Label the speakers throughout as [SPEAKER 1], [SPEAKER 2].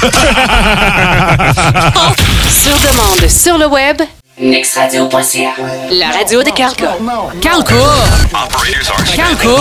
[SPEAKER 1] Sur demande, sur le web,
[SPEAKER 2] nextradio.ca.
[SPEAKER 1] la radio de Calca.
[SPEAKER 3] Calco! Calco!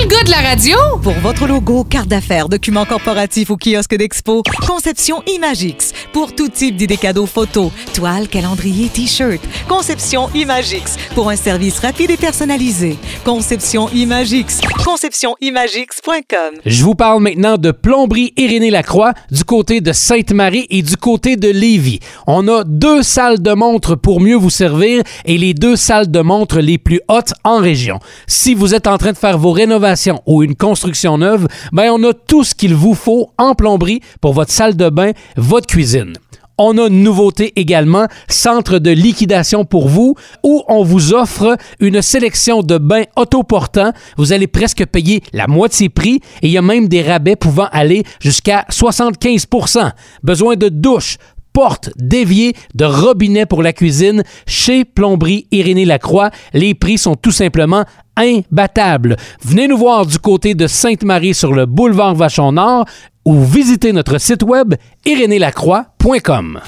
[SPEAKER 3] Le gars de la radio?
[SPEAKER 4] Pour votre logo, carte d'affaires, documents corporatifs ou kiosque d'expo, Conception Imagix. Pour tout type d'idées cadeaux photos, toile, calendrier, t-shirt. Conception Imagix. Pour un service rapide et personnalisé. Conception Imagix. ConceptionImagix.com.
[SPEAKER 5] Je vous parle maintenant de Plomberie Irénée Lacroix du côté de Sainte-Marie et du côté de Lévis. On a deux salles de montre pour mieux vous servir et les deux salles de montre les plus hautes en région. Si vous êtes en train de faire vos rénovations ou une construction neuve, ben on a tout ce qu'il vous faut en plomberie pour votre salle de bain, votre cuisine. On a une nouveauté également, centre de liquidation pour vous, où on vous offre une sélection de bains autoportants. Vous allez presque payer la moitié prix et il y a même des rabais pouvant aller jusqu'à 75% Besoin de douche, porte, d'évier, de robinet pour la cuisine chez Plomberie Irénée Lacroix. Les prix sont tout simplement imbattables. Venez nous voir du côté de Sainte-Marie sur le boulevard Vachon-Nord ou visitez notre site web irénélacroix.com.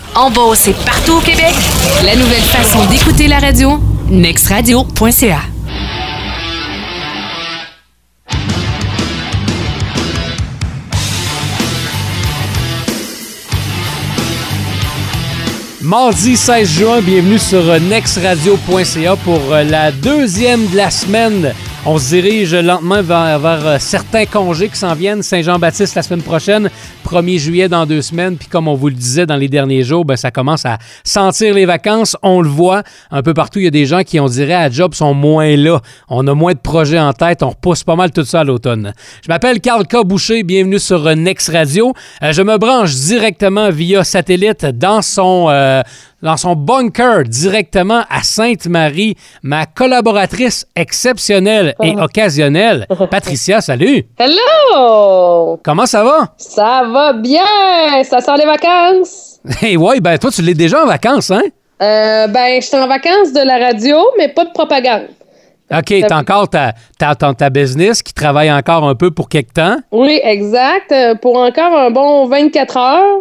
[SPEAKER 1] Et partout au Québec,
[SPEAKER 3] La nouvelle façon d'écouter la radio, nextradio.ca.
[SPEAKER 5] Mardi 16 juin, bienvenue sur euh, nextradio.ca pour euh, la deuxième de la semaine. On se dirige lentement vers, vers, euh, certains congés qui s'en viennent. Saint-Jean-Baptiste la semaine prochaine, 1er juillet dans deux semaines. Puis comme on vous le disait dans les derniers jours, ben, ça commence à sentir les vacances. On le voit un peu partout. Il y a des gens qui, on dirait, à job sont moins là. On a moins de projets en tête. On repousse pas mal tout ça à l'automne. Je m'appelle Carl K. Boucher. Bienvenue sur euh, Next Radio. Euh, je me branche directement via satellite dans son... dans son bunker directement à Sainte-Marie, ma collaboratrice exceptionnelle et occasionnelle, Patricia, salut!
[SPEAKER 6] Hello!
[SPEAKER 5] Comment ça va?
[SPEAKER 6] Ça va bien! Ça sent les vacances?
[SPEAKER 5] Hey, ouais, ben toi, tu l'es déjà en vacances, hein?
[SPEAKER 6] Euh, ben, je suis en vacances de la radio, mais pas de propagande.
[SPEAKER 5] OK, t'as encore ta, ta, ta, ta business qui travaille encore un peu pour quelque temps?
[SPEAKER 6] Oui, exact. Euh, Pour encore un bon 24 heures.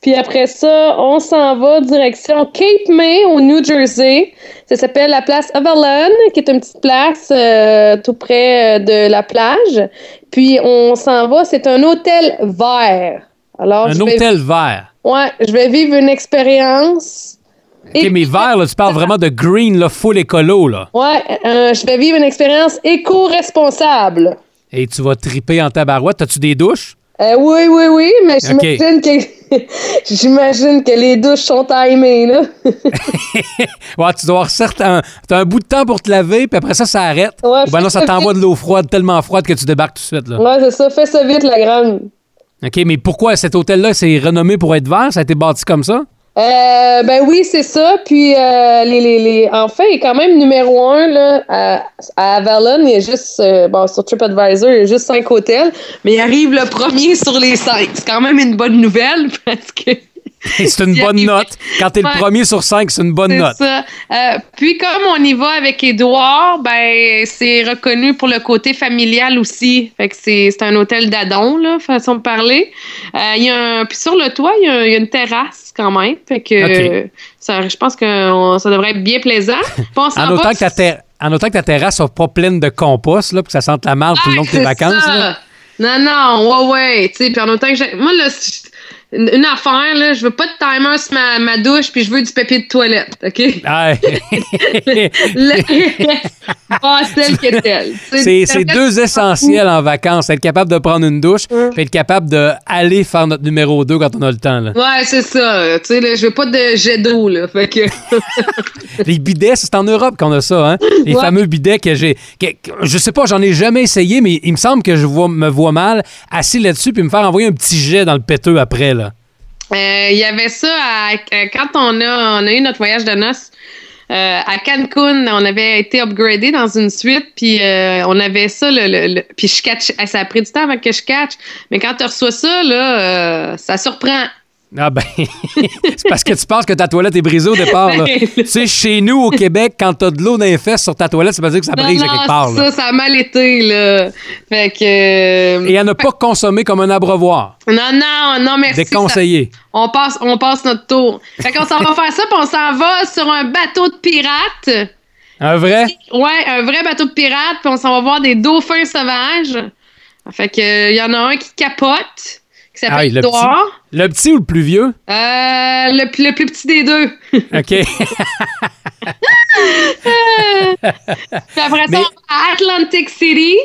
[SPEAKER 6] Puis après ça, on s'en va direction Cape May au New Jersey. Ça s'appelle la place Avalon, qui est une petite place euh, tout près euh, de la plage. Puis on s'en va, c'est un hôtel vert. Alors,
[SPEAKER 5] Un hôtel vert.
[SPEAKER 6] Ouais, je vais vivre une expérience.
[SPEAKER 5] OK, mais vert, là, tu parles vraiment de green, là, full écolo, là.
[SPEAKER 6] Ouais, euh, je vais vivre une expérience éco-responsable.
[SPEAKER 5] Et tu vas triper en tabarouette. As-tu des douches?
[SPEAKER 6] Euh, oui, oui, oui, mais j'imagine que j'imagine que les douches sont timées, là.
[SPEAKER 5] Ouais, tu dois avoir certains. T'as un bout de temps pour te laver, puis après ça, ça arrête.
[SPEAKER 6] Ouais,
[SPEAKER 5] Ou ben non, ça t'envoie de l'eau froide, tellement froide que tu débarques tout de suite, là.
[SPEAKER 6] Ouais, c'est ça. Fais ça vite, la grande.
[SPEAKER 5] OK, mais pourquoi cet hôtel-là, c'est renommé pour être vert? Ça a été bâti comme ça?
[SPEAKER 6] Euh, ben oui, c'est ça. Puis, euh, les, les, les... en fait, il est quand même numéro un là, à, à Avalon. Il a juste, euh, bon, sur TripAdvisor, il y a juste cinq hôtels. Mais il arrive le premier sur les cinq. C'est quand même une bonne nouvelle parce que.
[SPEAKER 5] C'est une bonne note. Quand t'es le premier sur cinq, c'est une bonne
[SPEAKER 6] C'est
[SPEAKER 5] note.
[SPEAKER 6] ça. Euh, puis comme on y va avec Édouard, ben c'est reconnu pour le côté familial aussi. Fait que c'est c'est un hôtel d'adon, là, façon de parler. Euh, y a un, puis sur le toit, il y a, il y a une terrasse quand même. Fait que ça, je pense que on- ça devrait être bien plaisant.
[SPEAKER 5] En autant, que ta ter- en autant que ta terrasse soit pas pleine de compost, là, pour que ça sente la marde tout le long de tes vacances. là.
[SPEAKER 6] Non, non, ouais, ouais. Puis en autant que j'ai. Moi, là, une une affaire, là, je veux pas de timer sur ma, ma douche, puis je veux du papier de toilette, OK?
[SPEAKER 5] Ah,
[SPEAKER 6] ah, celle que telle.
[SPEAKER 5] c'est deux essentiels en vacances. Être capable de prendre une douche, puis être capable d'aller faire notre numéro 2 quand on a le temps. là.
[SPEAKER 6] Ouais, c'est ça. Tu sais, je veux pas de jet d'eau, là. Fait que.
[SPEAKER 5] Les bidets, c'est en Europe qu'on a ça, hein? Les
[SPEAKER 6] Ouais.
[SPEAKER 5] fameux bidets que j'ai. je sais pas, j'en ai jamais essayé, mais il me semble que je vois, me vois mal assis là-dessus puis me faire envoyer un petit jet dans le péteux après, là.
[SPEAKER 6] Euh, Il y avait ça à- quand on a, on a eu notre voyage de noces. euh, à Cancun, on avait été upgradé dans une suite, puis euh, on avait ça, le, le- le- puis je catch, ça a pris du temps avant que je catch, mais quand tu reçois ça, là, euh, ça surprend.
[SPEAKER 5] Ah ben, c'est parce que tu penses que ta toilette est brisée au départ. là. tu sais, chez nous, au Québec, quand t'as de l'eau dans les fesses sur ta toilette, ça veut dire que ça
[SPEAKER 6] Non,
[SPEAKER 5] brise à quelque part. là.
[SPEAKER 6] ça, ça a mal été, là. Fait que... euh,
[SPEAKER 5] Et à ne pas consommer comme un abreuvoir.
[SPEAKER 6] Non, non, non, merci.
[SPEAKER 5] Déconseillé.
[SPEAKER 6] ça- On passe, on passe notre tour. Fait qu'on s'en va faire ça, puis on s'en va sur un bateau de pirates.
[SPEAKER 5] Un vrai?
[SPEAKER 6] Ouais, un vrai bateau de pirates, puis on s'en va voir des dauphins sauvages. Fait que il y en a un qui capote, qui
[SPEAKER 5] Ah oui,
[SPEAKER 6] s'appelle
[SPEAKER 5] le petit, le petit ou le plus vieux?
[SPEAKER 6] Euh, le, plus- le plus petit des deux.
[SPEAKER 5] OK.
[SPEAKER 6] Puis après ça, on va à Atlantic City.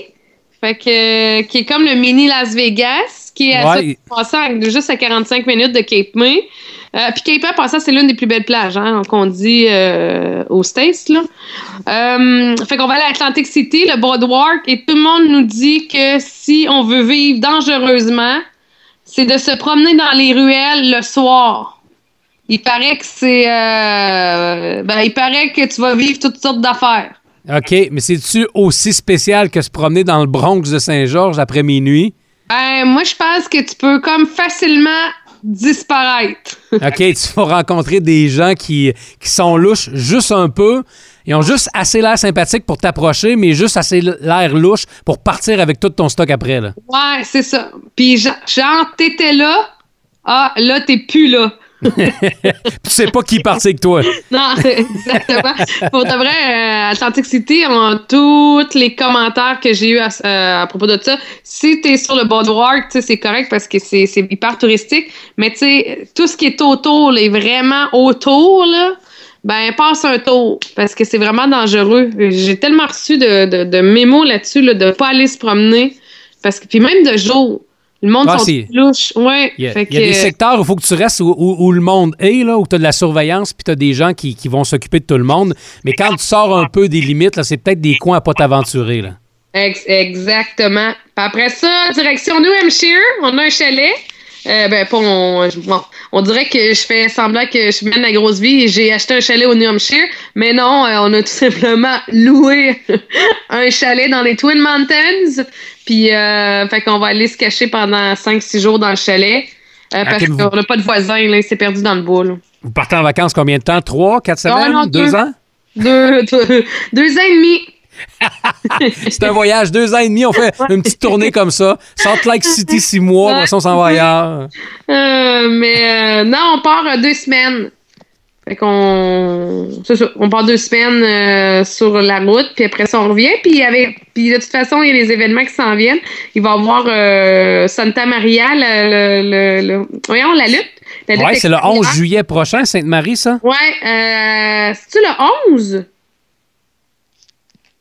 [SPEAKER 6] Fait que, qui est comme le mini Las Vegas, qui est à
[SPEAKER 5] Ouais.
[SPEAKER 6] ça, juste à 45 minutes de Cape May. Euh, puis Cape May, passant, c'est l'une des plus belles plages, hein, qu'on dit euh, aux States, là. Euh, fait qu'on va aller à Atlantic City, le Boardwalk, et tout le monde nous dit que si on veut vivre dangereusement, c'est de se promener dans les ruelles le soir. Il paraît que c'est... euh, ben, il paraît que tu vas vivre toutes sortes d'affaires.
[SPEAKER 5] OK, mais c'est-tu aussi spécial que se promener dans le Bronx de Saint-Georges après minuit?
[SPEAKER 6] Ben, moi, je pense que tu peux comme facilement disparaître.
[SPEAKER 5] OK, tu vas rencontrer des gens qui, qui sont louches juste un peu. Ils ont juste assez l'air sympathique pour t'approcher, mais juste assez l'air louche pour partir avec tout ton stock après. Là.
[SPEAKER 6] Ouais, c'est ça. Puis, genre, t'étais là. Ah, là, t'es plus là.
[SPEAKER 5] Puis tu sais pas qui partit avec toi.
[SPEAKER 6] Non, exactement. Pour de vrai, euh, Atlantic City, on tous les commentaires que j'ai eu à, euh, à propos de ça. Si t'es sur le boardwalk, tu c'est correct parce que c'est hyper touristique. Mais tu sais, tout ce qui est autour, est vraiment autour, là, ben passe un tour parce que c'est vraiment dangereux. J'ai tellement reçu de, de, de mémos là-dessus, là, de pas aller se promener. Parce que, puis même de jour. Le monde
[SPEAKER 5] Ah,
[SPEAKER 6] sont
[SPEAKER 5] c'est-
[SPEAKER 6] louches. Ouais.
[SPEAKER 5] Il y a,
[SPEAKER 6] Fait
[SPEAKER 5] il y a
[SPEAKER 6] que-
[SPEAKER 5] des secteurs où il faut que tu restes où, où- où le monde est, là, où tu as de la surveillance, puis tu as des gens qui, qui vont s'occuper de tout le monde. Mais quand tu sors un peu des limites, c'est peut-être des coins à pas t'aventurer. là.
[SPEAKER 6] Exactement. Puis après ça, direction New Hampshire, on a un chalet. Euh, ben, pas on, bon, on dirait que je fais semblant que je mène la grosse vie et j'ai acheté un chalet au New Hampshire, mais non, euh, on a tout simplement loué un chalet dans les Twin Mountains. Puis, euh, fait qu'on va aller se cacher pendant 5-6 jours dans le chalet. euh, parce qu'on n'a pas de voisins, là, il s'est perdu dans le bois. là.
[SPEAKER 5] Vous partez en vacances combien de temps? Trois, quatre
[SPEAKER 6] Non,
[SPEAKER 5] semaines?
[SPEAKER 6] non,
[SPEAKER 5] deux ans?
[SPEAKER 6] Deux, deux, deux ans et demi.
[SPEAKER 5] C'est un voyage, deux ans et demi, on fait une petite tournée comme ça. Salt Lake City, six mois, ça, on s'en va ailleurs.
[SPEAKER 6] Euh, mais euh, non, on part euh, deux semaines. Fait qu'on. On part deux semaines euh, sur la route, puis après ça, on revient. Puis, avec, puis de toute façon, il y a les événements qui s'en viennent. Il va y avoir euh, Santa Maria, le, le, le- le- voyons, la lutte.
[SPEAKER 5] Ouais, c'est le
[SPEAKER 6] extérieure.
[SPEAKER 5] 11 juillet prochain, Sainte-Marie, ça?
[SPEAKER 6] Ouais, euh, c'est-tu le 11?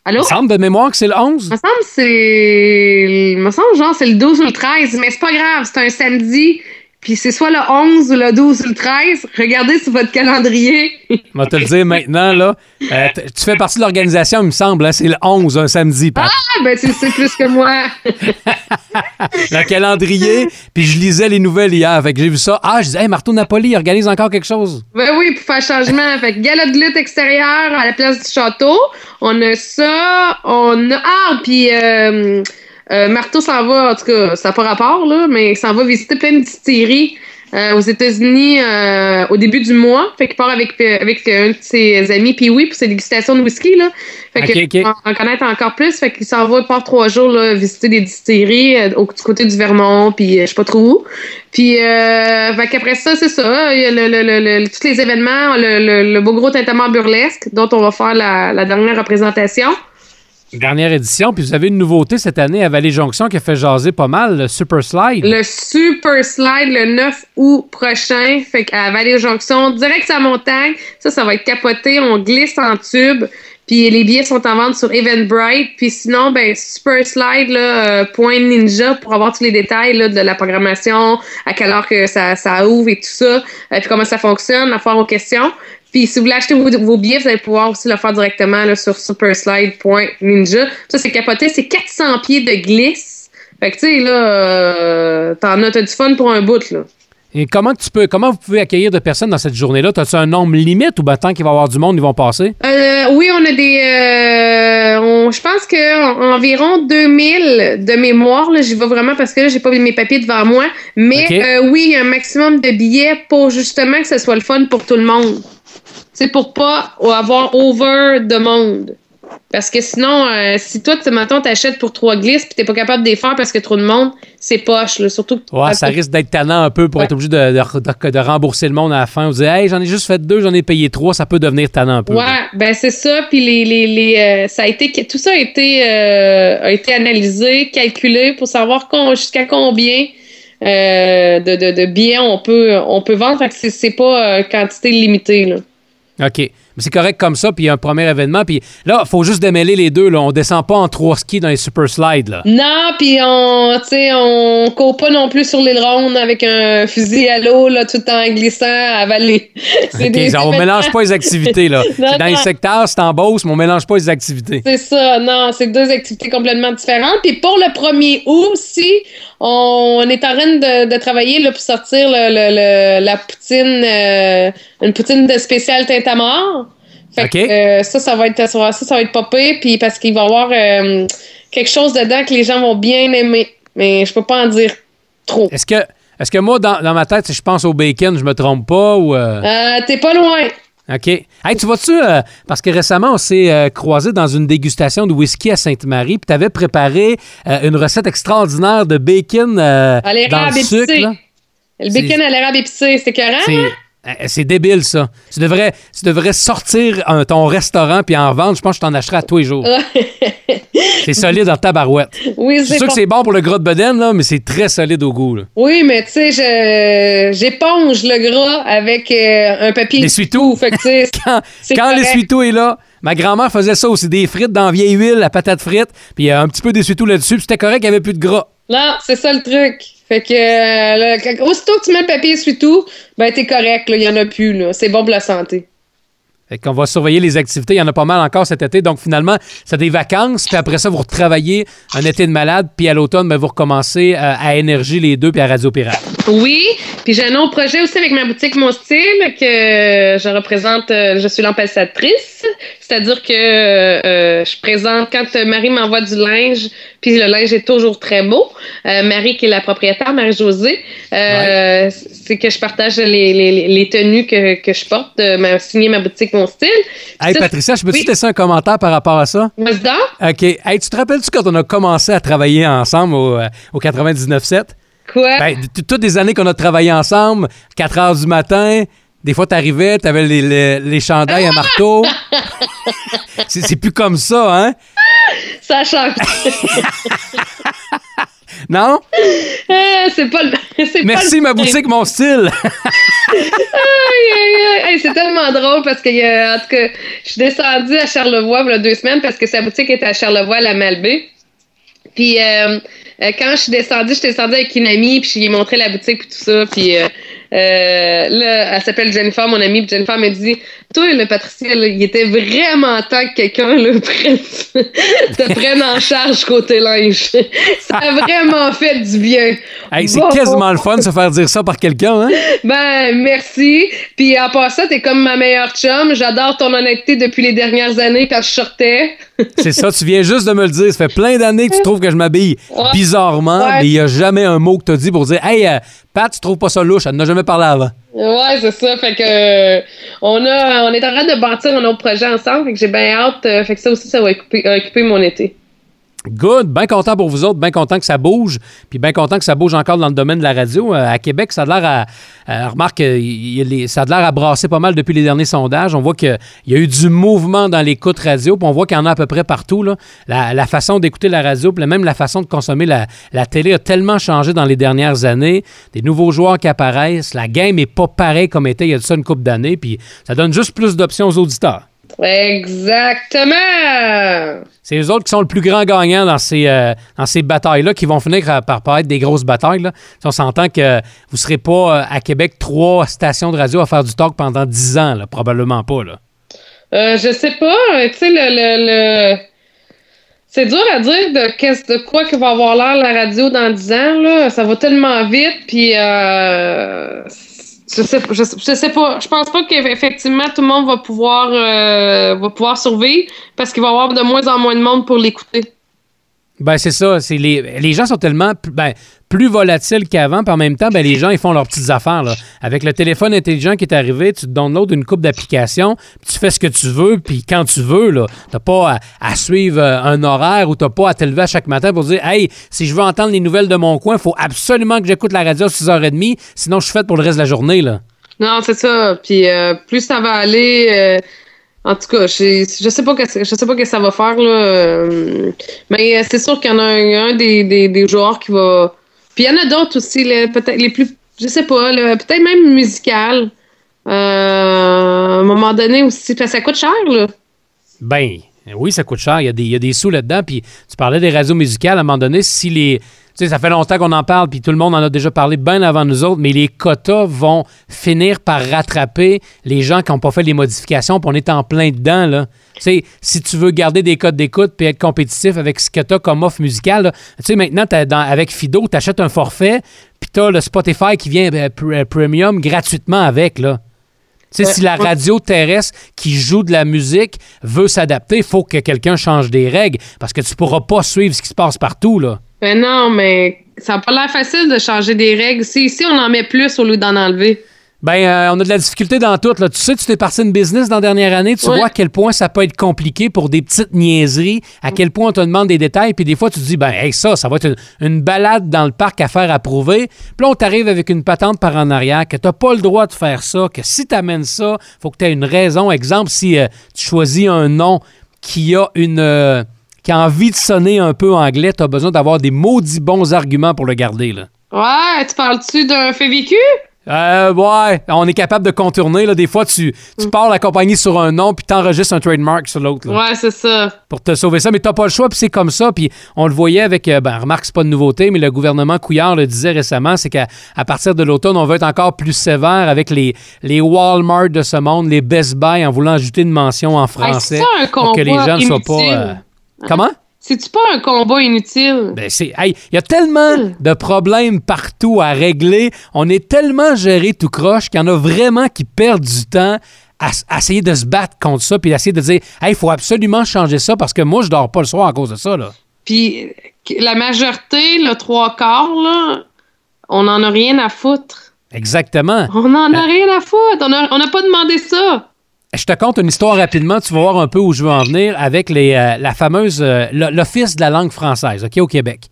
[SPEAKER 6] Allô?
[SPEAKER 5] Il me semble de mémoire que c'est le 11.
[SPEAKER 6] Il me semble c'est. Il me semble genre c'est le 12 ou le 13, mais c'est pas grave, c'est un samedi. Puis c'est soit le 11 ou le 12 ou le 13. Regardez sur votre calendrier.
[SPEAKER 5] Je vais te le dire maintenant, là. Euh, tu fais partie de l'organisation, il me semble. hein, c'est le 11, un samedi, Pat.
[SPEAKER 6] Ah, ben tu le sais plus que moi.
[SPEAKER 5] Le calendrier. Puis je lisais les nouvelles hier. Fait que j'ai vu ça. Ah, je disais, hey, Marteau Napoli, il organise encore quelque chose.
[SPEAKER 6] ben oui, pour faire changement. Fait que galop de lutte extérieure à la place du château. On a ça. On a. Ah, puis. Euh, euh, Marteau s'en va, en tout cas, ça n'a pas rapport, là, mais il s'en va visiter plein de distilleries euh, aux États-Unis euh, au début du mois. Fait qu'il part avec, euh, avec euh, un de ses amis, puis oui, pour ses dégustations de whisky, là. Fait
[SPEAKER 5] Ok,
[SPEAKER 6] que,
[SPEAKER 5] ok.
[SPEAKER 6] en, en connaître encore plus. Fait qu'il s'en va, il part trois jours, là, visiter des distilleries euh, au, du côté du Vermont, puis je sais pas trop où. Puis, euh, fait qu'après ça, c'est ça. Il y a le, le, le, le- tous les événements, le, le, le beau gros tintement burlesque, dont on va faire la, la dernière représentation.
[SPEAKER 5] Dernière édition. Puis vous avez une nouveauté cette année à Vallée-Jonction qui a fait jaser pas mal, le Super Slide.
[SPEAKER 6] Le Super Slide le 9 août prochain. Fait qu'à Vallée-Jonction, direct sa montagne. Ça, ça va être capoté. On glisse en tube. Puis les billets sont en vente sur Eventbrite. Puis sinon, ben, Super Slide, là, euh, point ninja pour avoir tous les détails là, de la programmation, à quelle heure que ça, ça ouvre et tout ça, euh, puis comment ça fonctionne, la foire aux questions. Puis si vous voulez acheter vos, vos billets, vous allez pouvoir aussi le faire directement là, sur superslide.ninja. Ça, c'est capoté. C'est 400 pieds de glisse. Fait que, tu sais, là, euh, t'en as, t'as du fun pour un bout, là.
[SPEAKER 5] Et comment tu peux, comment vous pouvez accueillir de personnes dans cette journée-là? As-tu un nombre limite ou ben, tant qu'il va y avoir du monde, ils vont passer?
[SPEAKER 6] Euh, oui, on a des. euh, je pense que environ 2000 de mémoire. Là, j'y vais vraiment parce que là, j'ai pas mes papiers devant moi. Mais euh, oui, il y a un maximum de billets pour justement que ce soit le fun pour tout le monde. C'est pour pas avoir over de monde. Parce que sinon, euh, si toi, tu mettons, t'achètes pour trois glisses puis t'es pas capable de les faire parce a trop de monde, c'est poche, là. Surtout que
[SPEAKER 5] Ouais, ça risque d'être tannant un peu pour
[SPEAKER 6] Ouais.
[SPEAKER 5] être obligé de, de- de rembourser le monde à la fin. Vous dire, hey, j'en ai juste fait deux, j'en ai payé trois, ça peut devenir tannant un peu.
[SPEAKER 6] Ouais, ben c'est ça. Puis les, les, les, euh, ça a été, tout ça a été, euh, a été analysé, calculé pour savoir jusqu'à combien euh, de, de, de billets on peut, on peut vendre. Fait que c'est, pas euh, quantité limitée. Là.
[SPEAKER 5] OK. Mais c'est correct comme ça, puis il y a un premier événement. Puis là, il faut juste démêler les deux. Là. On descend pas en trois skis dans les super slides. Là.
[SPEAKER 6] Non, puis on, tu sais, on court pas non plus sur l'aileron avec un fusil à l'eau là, tout en glissant, avalé. C'est
[SPEAKER 5] OK,
[SPEAKER 6] des
[SPEAKER 5] ça, on mélange pas les activités. là.
[SPEAKER 6] Non,
[SPEAKER 5] dans les secteurs, c'est en Beauce, mais on mélange pas les activités.
[SPEAKER 6] C'est ça, non, c'est deux activités complètement différentes. Puis pour le 1er août aussi, on est en train de, de travailler là, pour sortir le, le- le- la poutine, euh, une poutine de spécial à mort. Fait que euh, ça, ça va être ça, ça, va être popé, puis parce qu'il va y avoir euh, quelque chose dedans que les gens vont bien aimer. Mais je peux pas en dire trop.
[SPEAKER 5] Est-ce que, est-ce que moi, dans, dans ma tête, si je pense au bacon, je me trompe pas ou. euh,
[SPEAKER 6] Euh, T'es pas loin.
[SPEAKER 5] OK. Hey, tu vois-tu, euh, parce que récemment, on s'est euh, croisés dans une dégustation de whisky à Sainte-Marie, puis tu avais préparé euh, une recette extraordinaire de bacon
[SPEAKER 6] À
[SPEAKER 5] dans le sucre. là.
[SPEAKER 6] Le bacon à l'érable épicé, c'est écœurant, hein?
[SPEAKER 5] Euh, c'est débile, ça. Tu devrais, tu devrais sortir un- ton restaurant puis en vendre. Je pense que je t'en achèterai à tous les jours. c'est solide en tabarouette.
[SPEAKER 6] Oui,
[SPEAKER 5] C'est sûr
[SPEAKER 6] pas-
[SPEAKER 5] que c'est bon pour le gras de bedaine, là, mais c'est très solide au goût. là.
[SPEAKER 6] Oui, mais tu sais, j'éponge le gras avec euh, un papier.
[SPEAKER 5] L'essuie-tout. Quand, quand l'essuie-tout est là, ma grand-mère faisait ça aussi, des frites dans vieille huile, la patate frite, puis euh, un petit peu d'essuie-tout là-dessus, puis c'était correct, il n'y avait plus de gras.
[SPEAKER 6] non, c'est ça le truc. Fait que euh, là, quand- aussitôt que tu mets le papier sur tout, ben t'es correct, là, il y en a plus, là. C'est bon pour la santé.
[SPEAKER 5] Fait qu'on va surveiller les activités. Il y en a pas mal encore cet été. Donc, finalement, c'est des vacances. Puis après ça, vous retravaillez un été de malade. Puis à l'automne, ben, vous recommencez euh, à Énergie les deux puis à Radio Pirate.
[SPEAKER 6] Oui, puis j'ai un autre projet aussi avec ma boutique Mon Style que je représente, euh, je suis l'ambassadrice, c'est-à-dire que euh, je présente quand Marie m'envoie du linge, puis le linge est toujours très beau. Euh, Marie qui est la propriétaire, Marie-Josée, euh, c'est que je partage les, les, les tenues que, que je porte, de ma, signer ma boutique Mon Style.
[SPEAKER 5] Hey,
[SPEAKER 6] Ça,
[SPEAKER 5] Patricia, je peux-tu
[SPEAKER 6] oui.
[SPEAKER 5] te laisser un commentaire par rapport à ça?
[SPEAKER 6] Vas-y.
[SPEAKER 5] OK. Hey, tu te rappelles-tu quand on a commencé à travailler ensemble au, euh, au 99.7?
[SPEAKER 6] Quoi?
[SPEAKER 5] Ben, toutes les années qu'on a travaillé ensemble, 4 heures du matin, des fois, t'arrivais, t'avais les, les, les chandails à marteau. c'est plus comme ça, hein?
[SPEAKER 6] Ça change.
[SPEAKER 5] Non?
[SPEAKER 6] Euh, c'est pas le. pas
[SPEAKER 5] Merci,
[SPEAKER 6] le-
[SPEAKER 5] ma boutique, mon style.
[SPEAKER 6] Hey, c'est tellement drôle parce que, euh, en tout cas, je suis descendue à Charlevoix il y a deux semaines parce que sa boutique était à Charlevoix, à la Malbaie. Puis, euh, quand je suis descendue, je suis descendue avec une amie, puis je lui ai montré la boutique, puis tout ça. Puis, euh, là, elle s'appelle Jennifer, mon amie, puis Jennifer m'a dit Toi, le Patricia, là, il était vraiment temps que quelqu'un là, prenne- te prenne en charge côté linge. Ça a vraiment fait du bien.
[SPEAKER 5] Hey, c'est
[SPEAKER 6] Bon.
[SPEAKER 5] quasiment le fun de se faire dire ça par quelqu'un, hein?
[SPEAKER 6] Ben, merci. Puis en passant, t'es comme ma meilleure chum. J'adore ton honnêteté depuis les dernières années quand je sortais.
[SPEAKER 5] C'est ça, tu viens juste de me le dire. Ça fait plein d'années que tu trouves que je m'habille
[SPEAKER 6] Ouais.
[SPEAKER 5] bizarrement,
[SPEAKER 6] Ouais.
[SPEAKER 5] mais il n'y a jamais un mot que tu as dit pour dire Hey, euh, Pat, tu trouves pas ça louche? Elle n'a jamais parlé avant.
[SPEAKER 6] Ouais, c'est ça. Fait que euh, on a, on est en train de bâtir un autre projet ensemble. Fait que j'ai bien hâte. euh, fait que ça aussi, ça va occuper mon été.
[SPEAKER 5] Good, bien content pour vous autres, bien content que ça bouge, puis bien content que ça bouge encore dans le domaine de la radio. Euh, à Québec, ça a l'air à. euh, remarque, euh, ça a l'air à brasser pas mal depuis les derniers sondages. On voit qu'il y a eu du mouvement dans l'écoute radio, puis on voit qu'il y en a à peu près partout. La, façon d'écouter la radio, puis même la façon de consommer la, la télé a tellement changé dans les dernières années. Des nouveaux joueurs qui apparaissent. La game est pas pareille comme était il y a de ça une couple d'années, puis ça donne juste plus d'options aux auditeurs.
[SPEAKER 6] Exactement.
[SPEAKER 5] C'est eux autres qui sont le plus grand gagnant dans ces, euh, dans ces batailles-là, qui vont finir par- par paraître des grosses batailles. Là. Si on s'entend que vous ne serez pas euh, à Québec trois stations de radio à faire du talk pendant dix ans, là, probablement pas. Là.
[SPEAKER 6] Euh, je sais pas. Tu sais, le. le, le- C'est dur à dire de, qu'est-ce- de quoi que va avoir l'air la radio dans 10 ans. Là. Ça va tellement vite. Puis, euh, je, sais, je, je sais pas. Je pense pas qu'effectivement tout le monde va pouvoir, euh, va pouvoir survivre parce qu'il va y avoir de moins en moins de monde pour l'écouter.
[SPEAKER 5] Ben, c'est ça. C'est les, les gens sont tellement ben, plus volatiles qu'avant, puis en même temps, ben, les gens, ils font leurs petites affaires. Là. Avec le téléphone intelligent qui est arrivé, tu te downloads une coupe d'applications, tu fais ce que tu veux, puis quand tu veux. Tu n'as pas à, suivre euh, un horaire ou tu n'as pas à te lever à chaque matin pour dire Hey, si je veux entendre les nouvelles de mon coin, il faut absolument que j'écoute la radio à 6h30, sinon je suis fait pour le reste de la journée. Là.
[SPEAKER 6] Non, c'est ça. Puis euh, plus ça va aller, euh, en tout cas, je, sais pas que je sais pas que ça va faire là. euh, mais euh, c'est sûr qu'il y en a un, des, des, des joueurs qui va. Puis il y en a d'autres aussi, peut-être les plus, je sais pas, peut-être même musical. Euh, à un moment donné aussi, ça coûte cher là.
[SPEAKER 5] Ben, oui, ça coûte cher. Il y a des, il y a des sous là-dedans. Puis tu parlais des radios musicales. À un moment donné, si les. Tu sais, ça fait longtemps qu'on en parle, puis tout le monde en a déjà parlé bien avant nous autres, mais les quotas vont finir par rattraper les gens qui n'ont pas fait les modifications, puis on est en plein dedans, là. Tu sais, si tu veux garder des codes d'écoute puis être compétitif avec ce que tu as comme offre musicale, tu sais, maintenant, avec Fido, tu achètes un forfait, puis tu as le Spotify qui vient ben, pr- premium gratuitement avec, là. Tu sais,
[SPEAKER 6] Ouais.
[SPEAKER 5] si la radio terrestre qui joue de la musique veut s'adapter, il faut que quelqu'un change des règles parce que tu pourras pas suivre ce qui se passe partout. Là.
[SPEAKER 6] Ben non, mais ça n'a pas l'air facile de changer des règles. Si ici on en met plus au lieu d'en enlever.
[SPEAKER 5] Ben, euh, on a de la difficulté dans tout. Là. Tu sais, tu t'es parti une business dans la dernière année, tu vois à quel point ça peut être compliqué pour des petites niaiseries, à quel point on te demande des détails, puis des fois tu te dis, ben, hey, ça, ça va être une, une balade dans le parc à faire approuver. Puis là, on t'arrive avec une patente par en arrière, que tu pas le droit de faire ça, que si tu amènes ça, faut que tu aies une raison. Exemple, si euh, tu choisis un nom qui a une. euh, qui a envie de sonner un peu anglais, tu as besoin d'avoir des maudits bons arguments pour le garder. Là.
[SPEAKER 6] Ouais, tu parles-tu d'un fait vécu?
[SPEAKER 5] Euh, ouais, on est capable de contourner. Là. Des fois, tu, tu pars la compagnie sur un nom puis t'enregistres un trademark sur l'autre là,
[SPEAKER 6] Ouais, c'est ça.
[SPEAKER 5] pour te sauver ça. Mais t'as pas le choix, puis c'est comme ça. Puis on le voyait avec, euh, ben, remarque, c'est pas de nouveauté, mais le gouvernement Couillard le disait récemment, c'est qu'à à partir de l'automne, on va être encore plus sévère avec les, les Walmart de ce monde, les Best Buy, en voulant ajouter une mention en
[SPEAKER 6] Hey,
[SPEAKER 5] français
[SPEAKER 6] c'est ça un
[SPEAKER 5] pour que les gens ne soient pas. euh, Comment?
[SPEAKER 6] C'est-tu pas un combat inutile?
[SPEAKER 5] Ben c'est, hey, il y a tellement de problèmes partout à régler. On est tellement géré tout croche qu'il y en a vraiment qui perdent du temps à, essayer de se battre contre ça puis d'essayer de dire, hey, il faut absolument changer ça parce que moi, je dors pas le soir à cause de ça, là.
[SPEAKER 6] Puis la majorité, le trois quarts, là, on en a rien à foutre.
[SPEAKER 5] Exactement.
[SPEAKER 6] On en a rien à foutre. On n'a pas demandé ça.
[SPEAKER 5] Je te conte une histoire rapidement, tu vas voir un peu où je veux en venir avec les, euh, la fameuse, euh, l'Office de la langue française, OK, au Québec.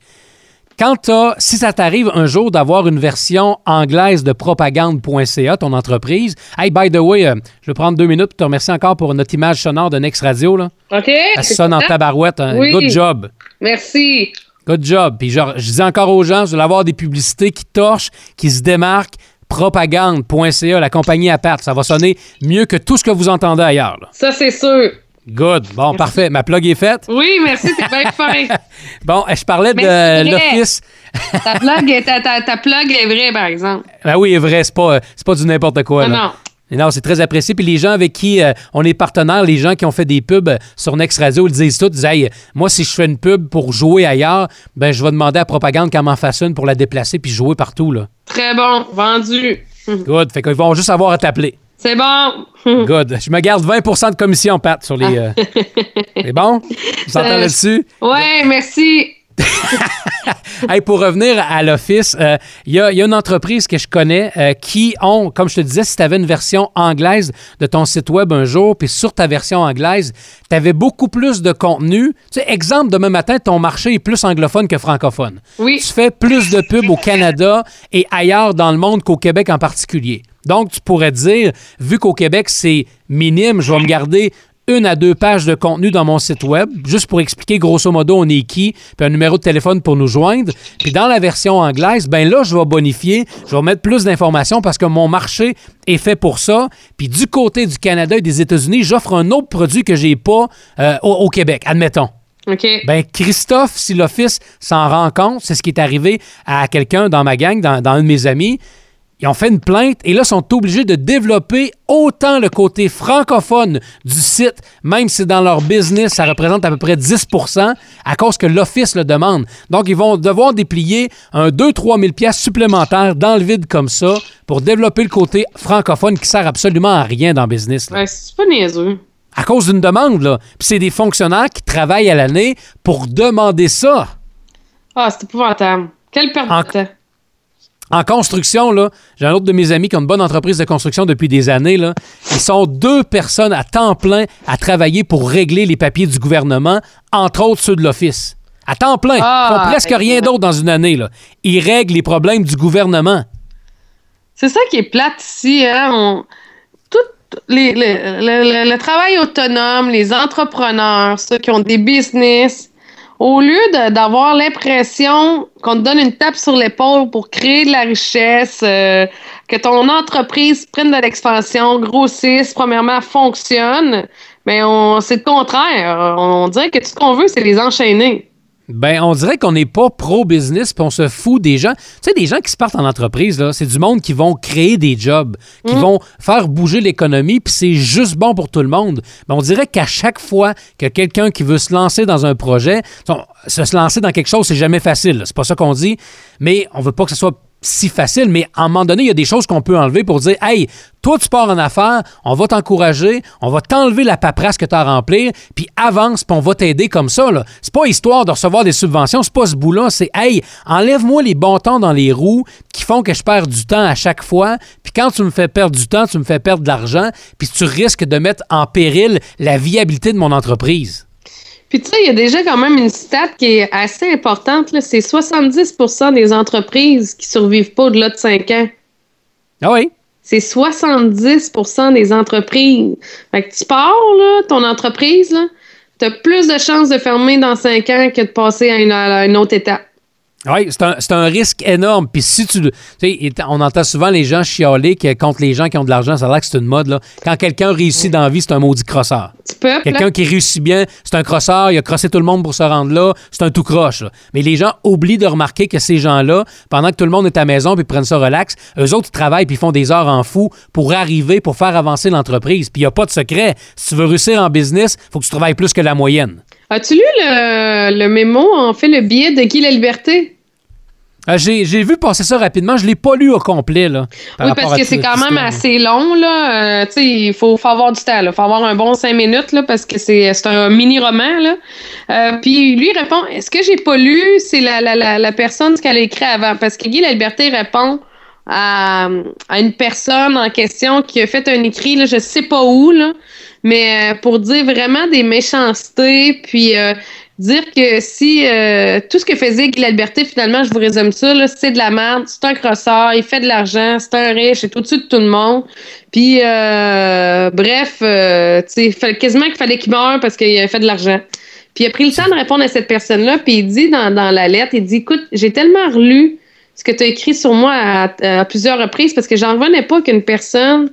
[SPEAKER 5] Quand t'as, si ça t'arrive un jour d'avoir une version anglaise de propagande.ca, ton entreprise, hey, by the way, euh, je vais prendre deux minutes pour te remercier encore pour notre image sonore de Next Radio, là.
[SPEAKER 6] OK?
[SPEAKER 5] Ça sonne en tabarouette. hein.
[SPEAKER 6] Oui.
[SPEAKER 5] Good job.
[SPEAKER 6] Merci.
[SPEAKER 5] Good job. Puis genre, je dis encore aux gens, je vais avoir des publicités qui torchent, qui se démarquent. Propagande.ca, la compagnie à part. Ça va sonner mieux que tout ce que vous entendez ailleurs. là.
[SPEAKER 6] Ça, c'est sûr.
[SPEAKER 5] Good. Bon, parfait. Ma plug est faite.
[SPEAKER 6] Oui, merci, t'es bien fin.
[SPEAKER 5] Bon, je parlais
[SPEAKER 6] Mais
[SPEAKER 5] de
[SPEAKER 6] c'est
[SPEAKER 5] l'Office.
[SPEAKER 6] Ta plug, est, ta, ta, ta plug est vraie, par exemple.
[SPEAKER 5] Ben oui, est vrai, c'est pas, c'est pas du n'importe quoi.
[SPEAKER 6] Non,
[SPEAKER 5] là.
[SPEAKER 6] non.
[SPEAKER 5] Et Non, c'est très apprécié. Puis les gens avec qui euh, on est partenaires, les gens qui ont fait des pubs euh, sur Next Radio, ils disent tout, ils disent Hey, moi, si je fais une pub pour jouer ailleurs, ben je vais demander à Propagande qu'elle m'en fasse une pour la déplacer puis jouer partout. Là.
[SPEAKER 6] Très bon. Vendu.
[SPEAKER 5] Good. Fait qu'ils vont juste avoir à t'appeler.
[SPEAKER 6] C'est bon.
[SPEAKER 5] Good. Je me garde 20% de commission, Pat, sur les. euh, C'est bon? Vous s'entend
[SPEAKER 6] Euh,
[SPEAKER 5] là-dessus?
[SPEAKER 6] Ouais, merci.
[SPEAKER 5] Hey, pour revenir à l'Office, euh, il y, a, il y a une entreprise que je connais euh, qui ont, comme je te disais, si tu avais une version anglaise de ton site web un jour, puis sur ta version anglaise, tu avais beaucoup plus de contenu. Tu sais, exemple, demain matin, ton marché est plus anglophone que francophone.
[SPEAKER 6] Oui.
[SPEAKER 5] Tu fais plus de pubs au Canada et ailleurs dans le monde qu'au Québec en particulier. Donc, tu pourrais dire, vu qu'au Québec, c'est minime, je vais me garder une à deux pages de contenu dans mon site web, juste pour expliquer grosso modo on est qui, puis un numéro de téléphone pour nous joindre. Puis dans la version anglaise, ben là, je vais bonifier, je vais mettre plus d'informations parce que mon marché est fait pour ça. Puis du côté du Canada et des États-Unis, j'offre un autre produit que j'ai pas euh, au, au Québec, admettons.
[SPEAKER 6] OK.
[SPEAKER 5] Ben, Christophe, si l'Office s'en rend compte, c'est ce qui est arrivé à quelqu'un dans ma gang, dans, dans un de mes amis. Ils ont fait une plainte et là, sont obligés de développer autant le côté francophone du site, même si dans leur business, ça représente à peu près 10% à cause que l'Office le demande. Donc, ils vont devoir déplier un 2-3 000 pièces supplémentaires dans le vide comme ça pour développer le côté francophone qui sert absolument à rien dans le business. là.
[SPEAKER 6] Ouais, c'est pas niaiseux.
[SPEAKER 5] À cause d'une demande, là. Puis c'est des fonctionnaires qui travaillent à l'année pour demander ça.
[SPEAKER 6] Ah, c'est épouvantable. Quelle perte
[SPEAKER 5] En-
[SPEAKER 6] de temps.
[SPEAKER 5] En construction, là, j'ai un autre de mes amis qui a une bonne entreprise de construction depuis des années. Là. Ils sont deux personnes à temps plein à travailler pour régler les papiers du gouvernement, entre autres ceux de l'Office. À temps plein.
[SPEAKER 6] Ah,
[SPEAKER 5] Ils font presque rien d'autre dans une année. Là. Ils règlent les problèmes du gouvernement.
[SPEAKER 6] C'est ça qui est plate ici, hein? On- tout les- le, le- le- le travail autonome, les entrepreneurs, ceux qui ont des business, au lieu d'avoir l'impression qu'on te donne une tape sur l'épaule pour créer de la richesse, euh, que ton entreprise prenne de l'expansion, grossisse, premièrement, fonctionne, mais on c'est le contraire. On dirait que tout ce qu'on veut, c'est les enchaîner.
[SPEAKER 5] Ben, on dirait qu'on n'est pas pro-business puis on se fout des gens. Tu sais, des gens qui se partent en entreprise, là, c'est du monde qui vont créer des jobs, qui vont faire bouger l'économie, puis c'est juste bon pour tout le monde. Mais on dirait qu'à chaque fois que quelqu'un qui veut se lancer dans un projet, se lancer dans quelque chose, c'est jamais facile. C'est pas ça qu'on dit, mais on veut pas que ce soit si facile, mais à un moment donné, il y a des choses qu'on peut enlever pour dire Hey, toi, tu pars en affaires, on va t'encourager, on va t'enlever la paperasse que tu as à remplir, puis avance, puis on va t'aider comme ça. C'est pas histoire de recevoir des subventions, c'est pas ce bout-là, c'est Hey, enlève-moi les bons temps dans les roues qui font que je perds du temps à chaque fois, puis quand tu me fais perdre du temps, tu me fais perdre de l'argent, puis tu risques de mettre en péril la viabilité de mon entreprise.
[SPEAKER 6] Puis tu sais, il y a déjà quand même une stat qui est assez importante. là. C'est 70% des entreprises qui survivent pas au-delà de 5 ans.
[SPEAKER 5] Ah oui?
[SPEAKER 6] C'est 70% des entreprises. Fait que tu pars, là, ton entreprise, tu as plus de chances de fermer dans 5 ans que de passer à une, à une autre étape.
[SPEAKER 5] Oui, c'est un, un risque énorme. Puis si tu. Tu sais, on entend souvent les gens chialer que contre les gens qui ont de l'argent, ça a l'air que c'est une mode. Là. Quand quelqu'un réussit dans la vie, c'est un maudit crosseur.
[SPEAKER 6] Tu peux, là,
[SPEAKER 5] Quelqu'un qui réussit bien, c'est un crosseur, il a crossé tout le monde pour se rendre là, c'est un tout croche. Mais les gens oublient de remarquer que ces gens-là, pendant que tout le monde est à la maison puis prennent ça relax, eux autres ils travaillent puis font des heures en fou pour arriver, pour faire avancer l'entreprise. Puis il n'y a pas de secret. Si tu veux réussir en business, faut que tu travailles plus que la moyenne.
[SPEAKER 6] As-tu lu le, le mémo, en fait, le billet de Guy La Liberté?
[SPEAKER 5] Euh, J'ai vu passer ça rapidement, je ne l'ai pas lu au complet. Là, par
[SPEAKER 6] oui, parce que c'est quand même assez long, là. Euh, il faut, faut avoir du temps, là. faut avoir un bon cinq minutes, là, parce que c'est un mini-roman, là. Euh, puis lui il répond, est-ce que j'ai pas lu? C'est la, la, la, la personne, qu'elle a écrit avant? Parce que Guy La Liberté répond à, à une personne en question qui a fait un écrit, là, je sais pas où, là, mais euh, pour dire vraiment des méchancetés, puis euh, dire que si euh, tout ce que faisait Guy Liberté, finalement, je vous résume ça, c'est de la merde, c'est un crosseur, il fait de l'argent, c'est un riche, il est au-dessus de tout le monde. Puis, euh, bref, euh, tu sais, quasiment qu'il fallait qu'il meure parce qu'il avait fait de l'argent. Puis il a pris le temps de répondre à cette personne-là, puis il dit dans, dans la lettre, il dit, écoute, j'ai tellement relu ce que tu as écrit sur moi à, à plusieurs reprises parce que j'en revenais pas qu'une personne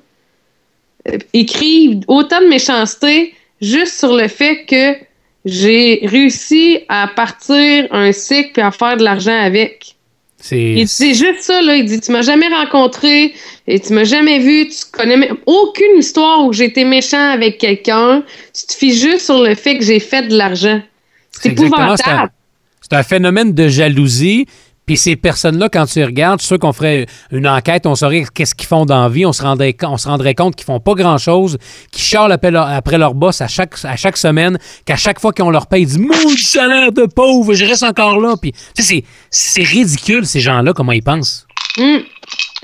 [SPEAKER 6] euh, écrive autant de méchanceté juste sur le fait que j'ai réussi à partir un cycle puis à faire de l'argent avec.
[SPEAKER 5] C'est
[SPEAKER 6] juste ça, là. Il dit Tu m'as jamais rencontré et tu m'as jamais vu, tu connais aucune histoire où j'ai été méchant avec quelqu'un. Tu te fies juste sur le fait que j'ai fait de l'argent. C'est
[SPEAKER 5] exactement, c'est un-
[SPEAKER 6] épouvantable.
[SPEAKER 5] C'est un phénomène de jalousie. Puis ces personnes-là, quand tu les regardes, sûr qu'on ferait une enquête, on saurait qu'est-ce qu'ils font dans la vie, on se rendrait, on se rendrait compte qu'ils font pas grand-chose, qu'ils charlent après leur, boss à chaque, à chaque semaine, qu'à chaque fois qu'on leur paye, ils disent « Maudit salaire de pauvre, je reste encore là. » Puis, tu sais, c'est- ridicule, ces gens-là, comment ils pensent.
[SPEAKER 6] Hum.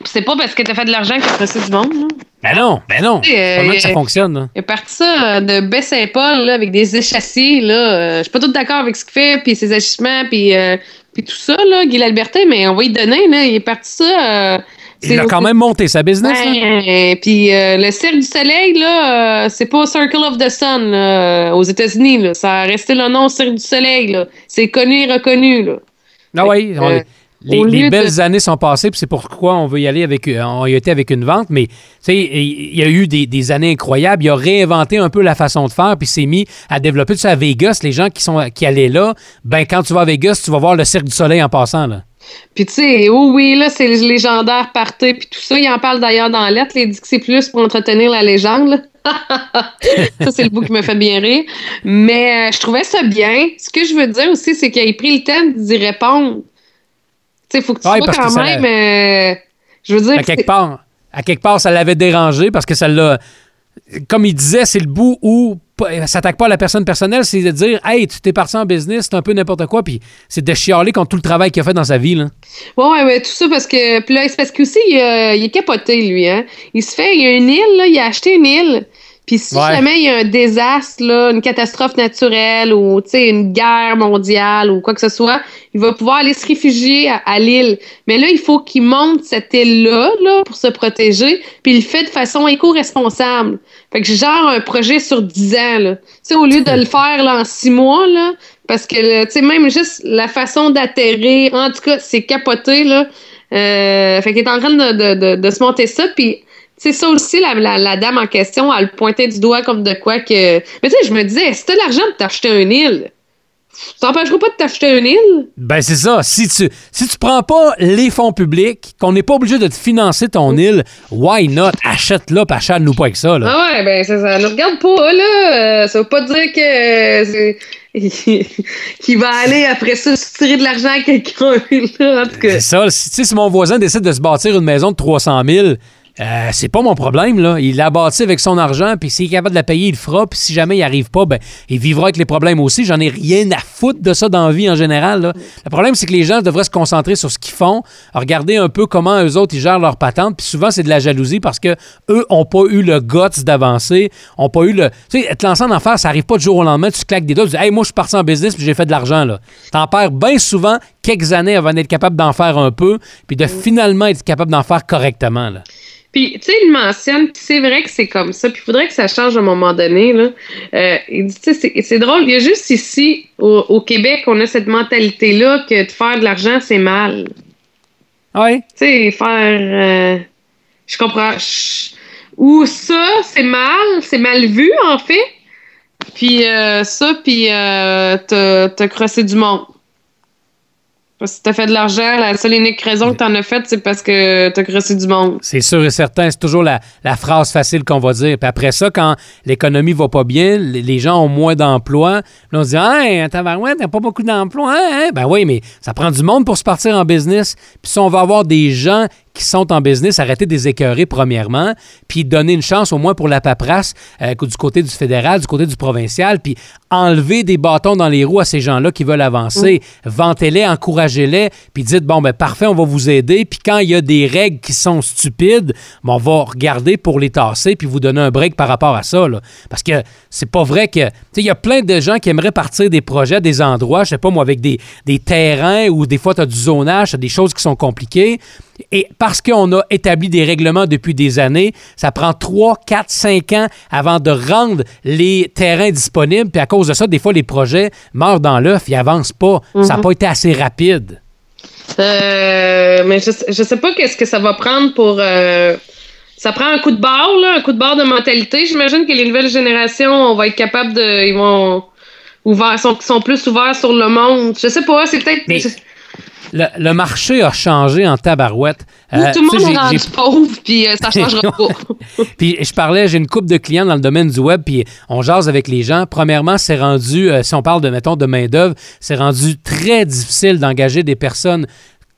[SPEAKER 6] C'est pas parce que t'as fait de l'argent que tu reçu du monde. Là.
[SPEAKER 5] Ben non, ben non.
[SPEAKER 6] Euh,
[SPEAKER 5] même que ça fonctionne. là.
[SPEAKER 6] Il a parti ça euh, de Baie-Saint-Paul là, avec des échassiers. Là. Euh, je suis pas tout d'accord avec ce qu'il fait, puis ses agissements, puis, euh, puis tout ça, là, Guy Lalberté, mais on va y donner. Là. Il est parti ça. euh,
[SPEAKER 5] Il a quand même monté sa business. là.
[SPEAKER 6] Ouais, puis euh, le Cirque du Soleil, là, euh, c'est pas Circle of the Sun là, aux États-Unis. Là. Ça a resté le nom Cirque du Soleil. là. C'est connu et reconnu. Là.
[SPEAKER 5] Ah oui,
[SPEAKER 6] Euh,
[SPEAKER 5] les, belles
[SPEAKER 6] de-
[SPEAKER 5] années sont passées, puis c'est pourquoi on veut y aller avec, euh, on y été avec une vente, mais tu sais, il y a eu des, des années incroyables. Il a réinventé un peu la façon de faire, puis s'est mis à développer. Tu sais, à Vegas, les gens qui sont qui allaient là, ben quand tu vas à Vegas, tu vas voir le Cirque du Soleil en passant là.
[SPEAKER 6] Puis tu sais, oh oui, là, c'est légendaire party, puis tout ça. Il en parle d'ailleurs dans la lettre. Il dit que c'est plus pour entretenir la légende. là. ça, c'est le bout qui me fait bien rire. Mais euh, je trouvais ça bien. Ce que je veux dire aussi, c'est qu'il a pris le temps d'y répondre. Tu sais, il faut que tu
[SPEAKER 5] Ouais,
[SPEAKER 6] sois quand
[SPEAKER 5] ça-
[SPEAKER 6] même... euh, je veux dire...
[SPEAKER 5] À
[SPEAKER 6] que
[SPEAKER 5] quelque part, à quelque part, ça l'avait dérangé parce que ça l'a. Comme il disait, c'est le bout où s'attaque pas à la personne personnelle, c'est de dire Hey, tu t'es parti en business, c'est un peu n'importe quoi, puis c'est de chialer contre tout le travail qu'il a fait dans sa vie. Là.
[SPEAKER 6] Ouais, ouais, ouais, tout ça parce que. Puis là, c'est parce qu'aussi, il, il est capoté, lui, hein. Il se fait. Il y a une île, là, il a acheté une île. Puis si
[SPEAKER 5] Ouais.
[SPEAKER 6] jamais il y a un désastre, là, une catastrophe naturelle ou, tu sais, une guerre mondiale ou quoi que ce soit, il va pouvoir aller se réfugier à, à l'île. Mais là, il faut qu'il monte cette île-là, là, pour se protéger, puis il le fait de façon éco-responsable. Fait que genre un projet sur 10 ans, là. Tu sais, au lieu de le faire, là, en 6 mois, là, parce que, sais, même juste la façon d'atterrir, en tout cas, c'est capoté, là. Euh, fait qu'il est en train de, de, de, de se monter ça, puis c'est ça aussi, la, la, la dame en question, elle le pointait du doigt comme de quoi que... Mais tu sais, je me disais, si t'as l'argent de t'acheter une île, t'empêcheras pas de t'acheter une île?
[SPEAKER 5] Ben, c'est ça. Si tu, si tu prends pas les fonds publics, qu'on n'est pas obligé de te financer ton île, why not? Achète-la, puis achète-nous pas avec ça. Là.
[SPEAKER 6] Ah ouais, ben ça, ça ne regarde pas, là. Euh, ça veut pas dire que... euh, c'est- qu'il va aller après ça soutirer de l'argent à quelqu'un, là, en tout cas.
[SPEAKER 5] C'est ça. Si, tu sais, si mon voisin décide de se bâtir une maison de 300 000, euh, c'est pas mon problème. Là. Il l'a bâti avec son argent, puis s'il est capable de la payer, il le fera. Puis si jamais il arrive pas, ben, il vivra avec les problèmes aussi. J'en ai rien à foutre de ça dans la vie en général. là. Le problème, c'est que les gens devraient se concentrer sur ce qu'ils font, regarder un peu comment eux autres ils gèrent leur patente. Puis souvent, c'est de la jalousie parce que eux ont pas eu le guts d'avancer, ont pas eu le. Tu sais, te lancer en affaires, ça arrive pas du jour au lendemain. Tu claques des doigts, tu dis, hey, moi, je suis parti en business, puis j'ai fait de l'argent. là. T'en perds bien souvent quelques années avant d'être capable d'en faire un peu, puis de finalement être capable d'en faire correctement. Là.
[SPEAKER 6] Puis, tu sais, il mentionne, puis c'est vrai que c'est comme ça, puis il faudrait que ça change à un moment donné, là. Euh, il dit, tu sais, c'est- drôle, il y a juste ici, au, au Québec, on a cette mentalité-là que de faire de l'argent, c'est mal.
[SPEAKER 5] Ouais.
[SPEAKER 6] Tu sais, faire... euh, je comprends. je- ou ça, c'est mal, c'est mal vu, en fait. Puis euh, ça, puis t'as t'as crossé du monde. Que t'as fait de l'argent, la seule et unique raison que t'en as fait, c'est parce que t'as crossé du monde.
[SPEAKER 5] C'est sûr et certain, c'est toujours la, phrase facile qu'on va dire. Puis après ça, quand l'économie va pas bien, les, gens ont moins d'emplois, là, on se dit Hey, tabarouette, t'as pas beaucoup d'emplois, hein? Ben oui, mais ça prend du monde pour se partir en business. Puis si on va avoir des gens qui sont en business, arrêter de les écœurer premièrement, puis donner une chance au moins pour la paperasse euh, du côté du fédéral, du côté du provincial, puis enlever des bâtons dans les roues à ces gens-là qui veulent avancer. Vantez-les, encouragez-les, puis dites, bon, ben parfait, on va vous aider, puis quand il y a des règles qui sont stupides, ben, on va regarder pour les tasser, puis vous donner un break par rapport à ça. là. Parce que c'est pas vrai que... Tu sais, il y a plein de gens qui aimeraient partir des projets, des endroits, je sais pas moi, avec des, des terrains ou des fois tu as du zonage, t'as des choses qui sont compliquées. Et parce qu'on a établi des règlements depuis des années, ça prend 3, 4, 5 ans avant de rendre les terrains disponibles. Puis à cause de ça, des fois, les projets meurent dans l'œuf, ils avancent pas. Ça n'a pas été assez rapide.
[SPEAKER 6] Euh, mais je, je sais pas qu'est-ce que ça va prendre pour. euh, ça prend un coup de barre, là, un coup de barre de mentalité. J'imagine que les nouvelles générations, on va être capable de. Ils vont. Ouverts, sont, sont plus ouverts sur le monde. Je sais pas, c'est peut-être.
[SPEAKER 5] Le, le marché a changé en tabarouette.
[SPEAKER 6] Ou
[SPEAKER 5] Euh,
[SPEAKER 6] tout le monde est rendu pauvre, puis euh, ça changera pas.
[SPEAKER 5] Puis je parlais, j'ai une coupe de clients dans le domaine du web, puis on jase avec les gens. Premièrement, c'est rendu, euh, si on parle de, mettons, de main-d'œuvre, c'est rendu très difficile d'engager des personnes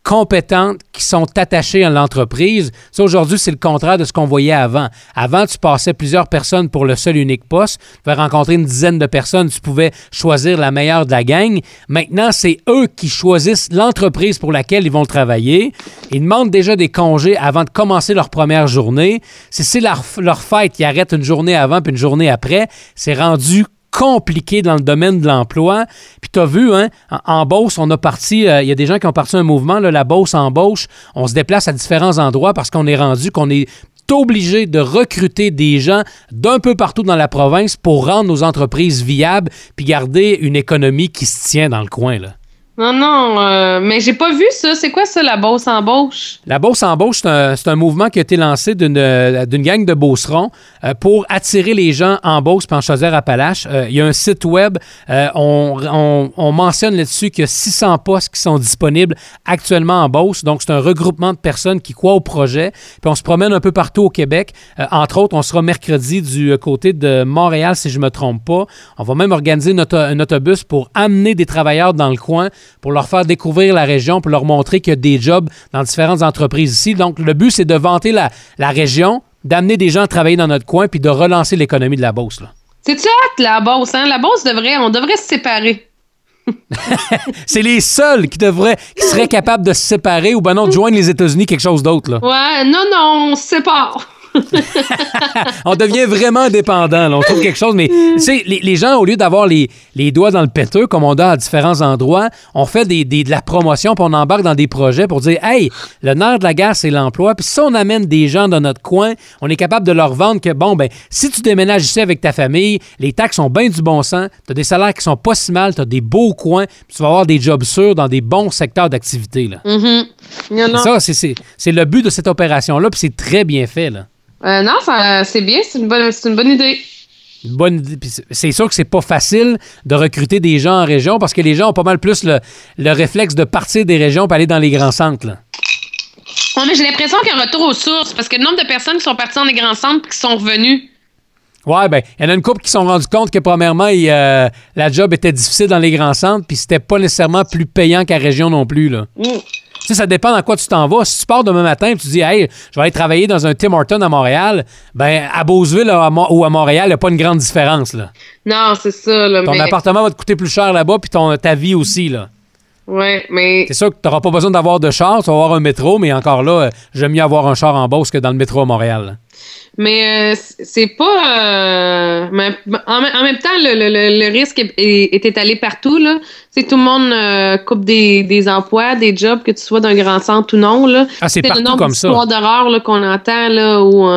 [SPEAKER 5] compétentes qui sont attachées à l'entreprise. Ça, aujourd'hui, c'est le contraire de ce qu'on voyait avant. Avant, tu passais plusieurs personnes pour le seul unique poste. Tu pouvais rencontrer une dizaine de personnes, tu pouvais choisir la meilleure de la gang. Maintenant, c'est eux qui choisissent l'entreprise pour laquelle ils vont travailler. Ils demandent déjà des congés avant de commencer leur première journée. Si c'est leur, leur fête, ils arrêtent une journée avant puis une journée après. C'est rendu compliqué dans le domaine de l'emploi. Puis tu as vu, hein, en, Beauce, on a parti, euh, il y a des gens qui ont parti un mouvement, là, la Beauce en Beauce. On se déplace à différents endroits parce qu'on est rendu qu'on est obligé de recruter des gens d'un peu partout dans la province pour rendre nos entreprises viables puis garder une économie qui se tient dans le coin. Là.
[SPEAKER 6] Non, non, euh, mais j'ai pas vu ça. C'est quoi ça, la Beauce embauche?
[SPEAKER 5] La Beauce embauche, c'est un, mouvement qui a été lancé d'une euh, gang de Beaucerons euh, pour attirer les gens en Beauce puis en Chaudière-Appalaches. Il y a un site web, on, on- on mentionne là-dessus qu'il y a 600 postes qui sont disponibles actuellement en Beauce. Donc, c'est un regroupement de personnes qui croient au projet. Puis on se promène un peu partout au Québec. Entre autres, on sera mercredi du côté de Montréal, si je me trompe pas. On va même organiser un autobus pour amener des travailleurs dans le coin, pour leur faire découvrir la région, pour leur montrer qu'il y a des jobs dans différentes entreprises ici. Donc, le but, c'est de vanter la, la région, d'amener des gens à travailler dans notre coin, puis de relancer l'économie de la Beauce. là.
[SPEAKER 6] C'est ça, la Beauce, hein? La Beauce devrait, on devrait se séparer.
[SPEAKER 5] C'est les seuls qui devraient, qui seraient capables de se séparer ou ben non, de joindre les États-Unis, quelque chose d'autre. là.
[SPEAKER 6] Ouais, non, non, on se sépare.
[SPEAKER 5] On devient vraiment indépendant. là. On trouve quelque chose, mais tu sais, les, les gens, au lieu d'avoir les, les doigts dans le péteux, comme on a à différents endroits, on fait des, des- de la promotion, puis on embarque dans des projets pour dire Hey, le nerf de la guerre, c'est l'emploi. Puis si on amène des gens dans notre coin, on est capable de leur vendre que, bon, ben, si tu déménages ici avec ta famille, les taxes sont bien du bon sens, tu as des salaires qui sont pas si mal, tu as des beaux coins, puis tu vas avoir des jobs sûrs dans des bons secteurs d'activité. là.
[SPEAKER 6] Mhm. Non, non.
[SPEAKER 5] Ça, c'est- c'est c'est le but de cette opération-là, puis c'est très bien fait. Là.
[SPEAKER 6] Euh, non, ça- c'est bien, c'est une, bonne, une bonne idée.
[SPEAKER 5] Une bonne c'est- sûr que c'est pas facile de recruter des gens en région parce que les gens ont pas mal plus le, le réflexe de partir des régions pour aller dans les grands centres. là.
[SPEAKER 6] Ouais, mais j'ai l'impression qu'il y a un retour aux sources parce que le nombre de personnes qui sont parties dans les grands centres et qui sont revenues.
[SPEAKER 5] Ouais, ben, il y en a une couple qui se sont rendus compte que, premièrement, il, euh, la job était difficile dans les grands centres, puis c'était pas nécessairement plus payant qu'à région non plus. Là. Tu sais, ça dépend dans quoi tu t'en vas. Si tu pars demain matin et tu dis, hey, je vais aller travailler dans un Tim Horton à Montréal, ben, à Beauceville ou à Montréal, il n'y a pas une grande différence. Là.
[SPEAKER 6] Non, c'est ça, là.
[SPEAKER 5] Ton
[SPEAKER 6] mais...
[SPEAKER 5] appartement va te coûter plus cher là-bas, puis ton, ta vie aussi. Là.
[SPEAKER 6] Ouais, mais.
[SPEAKER 5] C'est sûr que tu n'auras pas besoin d'avoir de char, tu vas avoir un métro, mais encore là, euh, j'aime mieux avoir un char en Beauce que dans le métro à Montréal.
[SPEAKER 6] Mais euh, c'est pas. euh, mais en, même- en même temps, le, le- le- risque est, est- étalé partout. Là. Tu sais, tout le monde euh, coupe des, des emplois, des jobs, que tu sois d'un grand centre ou non. Là.
[SPEAKER 5] Ah, c'est partout comme ça.
[SPEAKER 6] d'histoires d'horreur là, qu'on entend, là, où.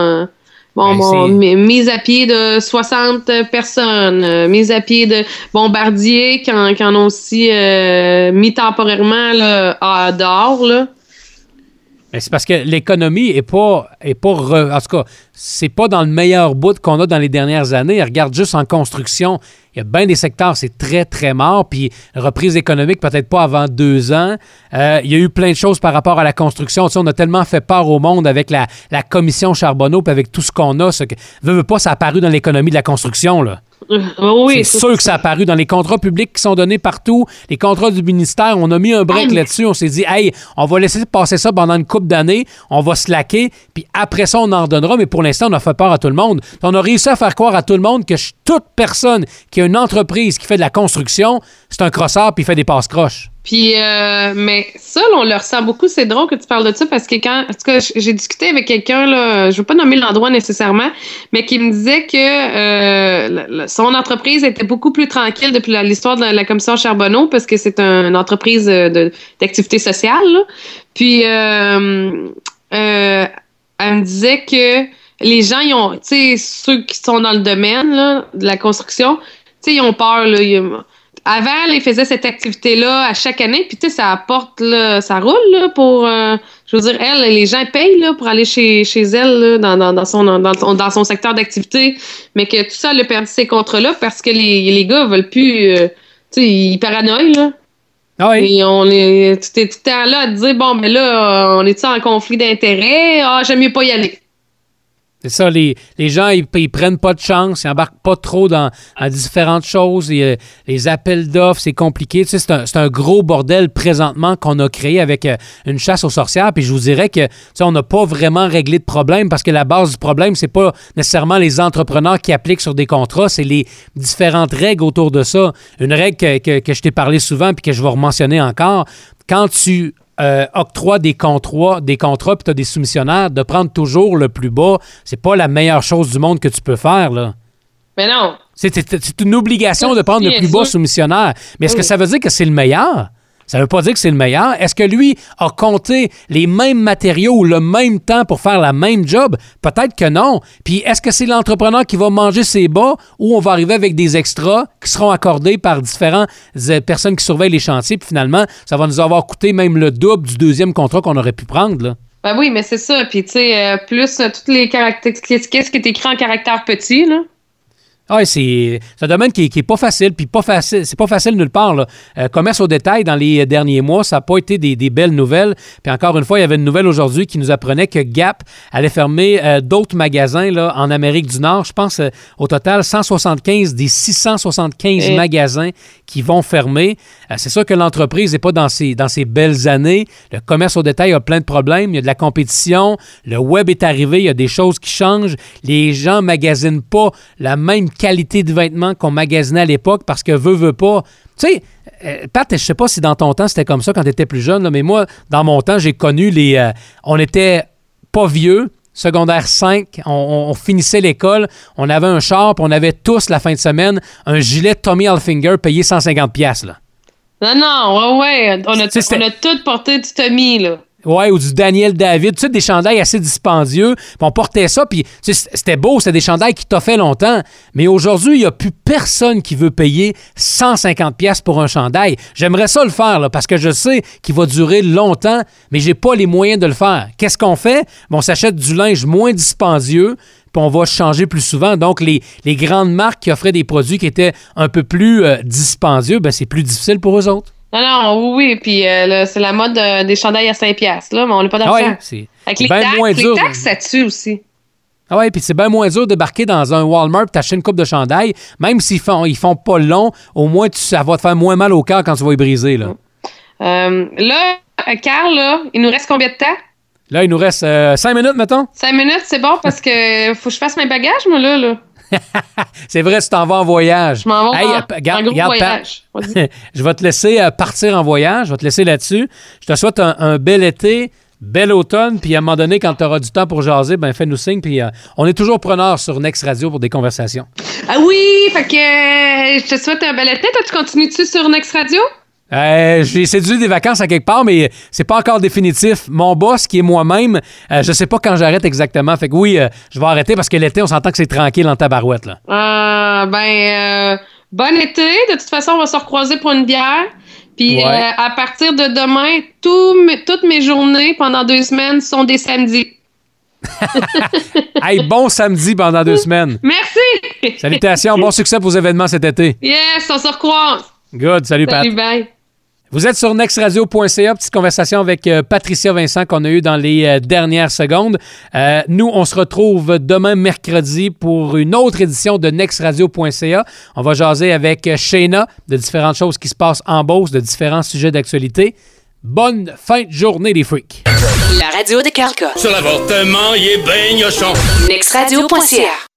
[SPEAKER 6] Bon,
[SPEAKER 5] Ben,
[SPEAKER 6] bon, mi- mise à pied de 60 personnes, euh, mise à pied de bombardiers qui en, qui en ont aussi euh, mis temporairement là, à dehors. Là.
[SPEAKER 5] Mais c'est parce que l'économie est pas, est pas re- en tout cas, c'est pas dans le meilleur bout qu'on a dans les dernières années. Regarde juste en construction, il y a bien des secteurs, c'est très, très mort. Puis reprise économique, peut-être pas avant deux ans. Euh, il y a eu plein de choses par rapport à la construction. Tu on a tellement fait peur au monde avec la, la commission Charbonneau, puis avec tout ce qu'on a. Ce que, veux, veux pas, ça a apparu dans l'économie de la construction, là.
[SPEAKER 6] Euh, oui,
[SPEAKER 5] c'est sûr que ça a apparu dans les contrats publics qui sont donnés partout, les contrats du ministère. On a mis un break
[SPEAKER 6] Ah,
[SPEAKER 5] là-dessus. On s'est dit, hey, on va laisser passer ça pendant une couple d'années, on va se laquer, puis après ça, on en redonnera. Mais pour l'instant, on a fait peur à tout le monde. Puis on a réussi à faire croire à tout le monde que toute personne qui a une entreprise qui fait de la construction, c'est un crosseur puis il fait des passe-croches.
[SPEAKER 6] Puis, euh, mais ça, on le ressent beaucoup. C'est drôle que tu parles de ça parce que quand, en tout cas, j'ai discuté avec quelqu'un, là, je veux pas nommer l'endroit nécessairement, mais qui me disait que euh, son entreprise était beaucoup plus tranquille depuis l'histoire de la, commission Charbonneau parce que c'est un- une entreprise euh, d'activité sociale. là. Puis, euh, euh, elle me disait que les gens, ils ont, tu sais, ceux qui sont dans le domaine là, de la construction, tu sais, ils ont peur. Là, avant, là, ils faisaient cette activité-là à chaque année, puis tu sais, ça apporte, là, ça roule là, pour, euh, je veux dire, elle, les gens payent là, pour aller chez, chez elle là, dans, dans, dans, son, dans, son- dans son secteur d'activité, mais que tout ça, elle a perdu ces contrats-là parce que les, les gars veulent plus, euh, tu sais, ils paranoïent, là.
[SPEAKER 5] Ah oui.
[SPEAKER 6] Et on est, tout le temps là à te dire, bon, mais là, euh, on est-tu en conflit d'intérêts? Ah, j'aime mieux pas y aller.
[SPEAKER 5] C'est ça, les, les gens, ils, ils prennent pas de chance, ils embarquent pas trop dans, différentes choses. Les appels d'offres, c'est compliqué. Tu sais, c'est un, un gros bordel présentement qu'on a créé avec euh, une chasse aux sorcières. Puis je vous dirais que, tu sais, on n'a pas vraiment réglé de problème parce que la base du problème, c'est pas nécessairement les entrepreneurs qui appliquent sur des contrats, c'est les différentes règles autour de ça. Une règle que, que- que je t'ai parlé souvent puis que je vais mentionner encore. Quand tu euh, octroies des contrats, des contrats puis tu as des soumissionnaires, de prendre toujours le plus bas, c'est pas la meilleure chose du monde que tu peux faire, là.
[SPEAKER 6] Mais non.
[SPEAKER 5] C'est une obligation de prendre le plus bas soumissionnaire. Mais est-ce que ça veut dire que c'est le meilleur? Ça veut pas dire que c'est le meilleur. Est-ce que lui a compté les mêmes matériaux ou le même temps pour faire la même job? Peut-être que non. Puis est-ce que c'est l'entrepreneur qui va manger ses bas ou on va arriver avec des extras qui seront accordés par différentes euh, personnes qui surveillent les chantiers? Puis finalement, ça va nous avoir coûté même le double du deuxième contrat qu'on aurait pu prendre. Là.
[SPEAKER 6] Ben oui, mais c'est ça. Puis, tu sais, euh, plus euh, toutes les caractères. Qu'est-ce qui est écrit en caractère petit, là?
[SPEAKER 5] Ah, c'est un domaine qui, qui est pas facile, puis pas facile, c'est pas facile nulle part. Là. Euh, commerce au détail, dans les derniers mois, ça n'a pas été des, des, belles nouvelles. Puis encore une fois, il y avait une nouvelle aujourd'hui qui nous apprenait que Gap allait fermer euh, d'autres magasins là, en Amérique du Nord. Je pense euh, au total 175 des 675
[SPEAKER 6] Et-
[SPEAKER 5] magasins qui vont fermer. Euh, c'est sûr que l'entreprise n'est pas dans ses, dans ses belles années. Le commerce au détail a plein de problèmes. Il y a de la compétition. Le web est arrivé. Il y a des choses qui changent. Les gens magasinent pas la même qualité de vêtements qu'on magasinait à l'époque parce que veut, veut pas. Tu sais, euh, Pat, je sais pas si dans ton temps c'était comme ça quand tu étais plus jeune, là, mais moi, dans mon temps, j'ai connu les. euh, on était pas vieux. Secondaire 5, on, finissait l'école, on avait un char, puis on avait tous la fin de semaine un gilet Tommy Hilfiger payé 150 pièces là.
[SPEAKER 6] Non, non, ouais, ouais. On a, on a tout porté du Tommy, là.
[SPEAKER 5] Ouais, ou du Daniel David, tu sais, des chandails assez dispendieux. On portait ça, puis c'était beau, c'était des chandails qui t'offraient longtemps. Mais aujourd'hui, il n'y a plus personne qui veut payer 150 pièces pour un chandail. J'aimerais ça le faire, là, parce que je sais qu'il va durer longtemps, mais j'ai pas les moyens de le faire. Qu'est-ce qu'on fait? On s'achète du linge moins dispendieux, puis on va changer plus souvent. Donc, les, les grandes marques qui offraient des produits qui étaient un peu plus euh, dispendieux, ben, c'est plus difficile pour eux autres.
[SPEAKER 6] Non, non, oui, oui. Puis euh, là, c'est la mode euh, des chandails à 5 piastres, là, mais on n'a pas
[SPEAKER 5] Ah
[SPEAKER 6] d'argent.
[SPEAKER 5] ouais, c'est
[SPEAKER 6] Avec les taxes,
[SPEAKER 5] moins
[SPEAKER 6] les
[SPEAKER 5] dur.
[SPEAKER 6] taxes, ça tue aussi.
[SPEAKER 5] Ah ouais, puis c'est bien moins dur de débarquer dans un Walmart et t'acheter une coupe de chandail. Même s'ils font, ils font pas long, au moins tu, ça va te faire moins mal au cœur quand tu vas y briser. Là,
[SPEAKER 6] Euh, là, euh, Carl, là, il nous reste combien de temps?
[SPEAKER 5] là il nous reste euh, cinq minutes, mettons.
[SPEAKER 6] 5 minutes, c'est bon parce que faut que je fasse mes bagages, moi, là. là.
[SPEAKER 5] C'est vrai, tu t'en vas en voyage.
[SPEAKER 6] Je m'en vais
[SPEAKER 5] Hey,
[SPEAKER 6] en,
[SPEAKER 5] euh, regarde-
[SPEAKER 6] en gros
[SPEAKER 5] regarde,
[SPEAKER 6] voyage.
[SPEAKER 5] Je vais te laisser euh, partir en voyage. Je vais te laisser là-dessus. Je te souhaite un, un bel été, bel automne. Puis à un moment donné, quand tu auras du temps pour jaser, ben fais-nous signe. Puis euh, on est toujours preneurs sur Next Radio pour des conversations.
[SPEAKER 6] Ah oui, fait que euh, je te souhaite un bel été. Toi, tu continues-tu sur Next Radio?
[SPEAKER 5] Euh, j'ai séduit des vacances à quelque part, mais c'est pas encore définitif. Mon boss, qui est moi-même, euh, je sais pas quand j'arrête exactement. Fait que oui, euh, je vais arrêter parce que l'été, on s'entend que c'est tranquille en tabarouette. Là.
[SPEAKER 6] Ah, ben, bon été. De toute façon, on va se recroiser pour une bière. Puis
[SPEAKER 5] Ouais.
[SPEAKER 6] à partir de demain, mes- toutes mes journées pendant deux semaines sont des samedis.
[SPEAKER 5] Hey, bon samedi pendant deux semaines.
[SPEAKER 6] Merci!
[SPEAKER 5] Salutations, bon succès pour vos événements cet été.
[SPEAKER 6] Yes, on se recroise.
[SPEAKER 5] Good, salut Pat.
[SPEAKER 6] Salut, bye.
[SPEAKER 5] Vous êtes sur nextradio.ca, petite conversation avec euh, Patricia Vincent qu'on a eu dans les euh, dernières secondes. Euh, nous, on se retrouve demain mercredi pour une autre édition de nextradio.ca. On va jaser avec euh, Shayna de différentes choses qui se passent en Beauce, de différents sujets d'actualité. Bonne fin de journée, les freaks.
[SPEAKER 1] La radio de Carlca.
[SPEAKER 2] Sur l'avortement, il est gnochon.
[SPEAKER 1] Nextradio.ca.